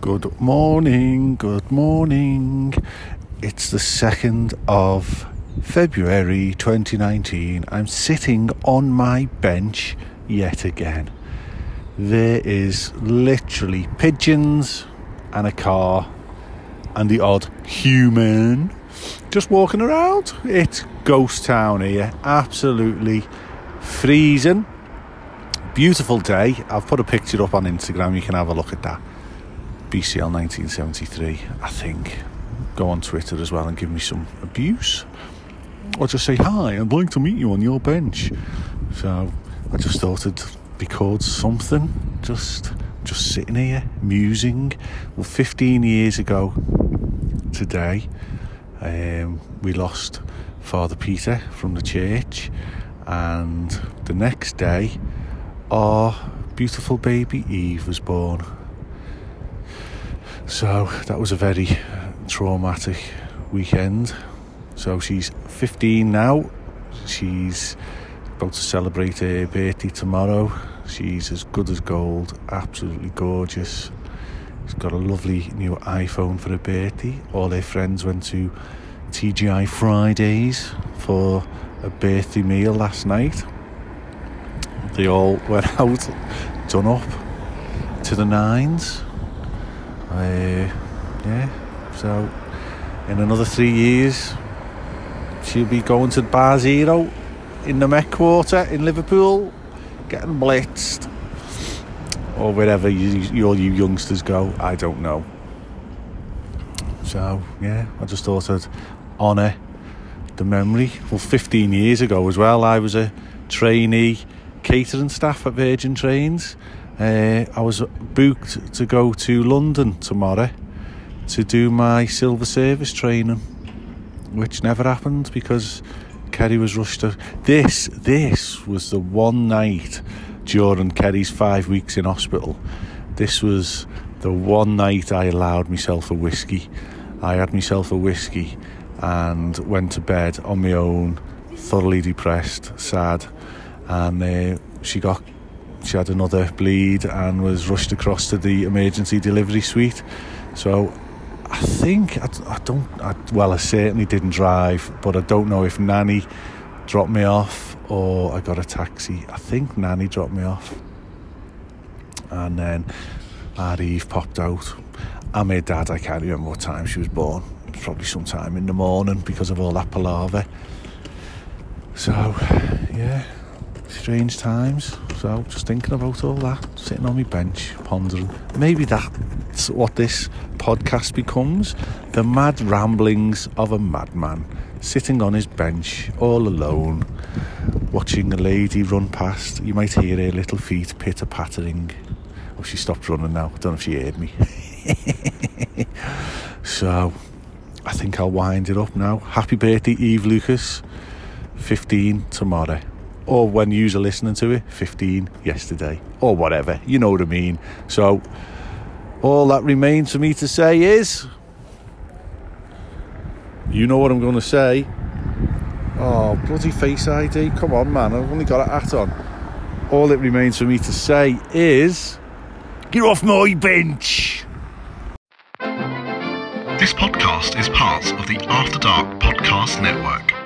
Good morning, good morning. It's the 2nd of February 2019. I'm sitting on my bench yet again. There is literally pigeons and a car and the odd human just walking around. It's ghost town here, absolutely freezing. Beautiful day. I've put a picture up on Instagram, you can have a look at that. BCL 1973, I think. Go on Twitter as well and give me some abuse. Or just say, Hi, I'd like to meet you on your bench. So I just thought it'd record something. Just just sitting here, musing. Well, 15 years ago today, um, we lost Father Peter from the church, and the next day, our beautiful baby Eve was born. So that was a very traumatic weekend. So she's 15 now. She's about to celebrate her birthday tomorrow. She's as good as gold, absolutely gorgeous. She's got a lovely new iPhone for her birthday. All her friends went to TGI Fridays for a birthday meal last night. They all went out, done up to the nines. Uh, yeah, so in another three years, she'll be going to Bar Zero in the Met Quarter in Liverpool, getting blitzed. Or wherever you, all you youngsters go, I don't know. So, yeah, I just thought I'd honour the memory. Well, 15 years ago as well, I was a trainee catering staff at Virgin Trains. Uh, I was booked to go to London tomorrow to do my silver service training, which never happened because Kerry was rushed to. This, this was the one night during Kerry's five weeks in hospital. This was the one night I allowed myself a whiskey. I had myself a whiskey and went to bed on my own, thoroughly depressed, sad, and uh, she got she had another bleed and was rushed across to the emergency delivery suite. So I think I, I don't. I, well, I certainly didn't drive, but I don't know if Nanny dropped me off or I got a taxi. I think Nanny dropped me off, and then Eve popped out. And my dad, I can't remember what time she was born. Probably sometime in the morning because of all that palaver. So, yeah, strange times. So, just thinking about all that, sitting on my bench, pondering. Maybe that's what this podcast becomes the mad ramblings of a madman, sitting on his bench, all alone, watching a lady run past. You might hear her little feet pitter pattering. Oh, she stopped running now. I don't know if she heard me. so, I think I'll wind it up now. Happy birthday, Eve Lucas. 15 tomorrow or when you're listening to it, 15 yesterday, or whatever. You know what I mean. So, all that remains for me to say is, you know what I'm going to say. Oh, bloody face ID. Come on, man. I've only got a hat on. All that remains for me to say is, get off my bench. This podcast is part of the After Dark Podcast Network.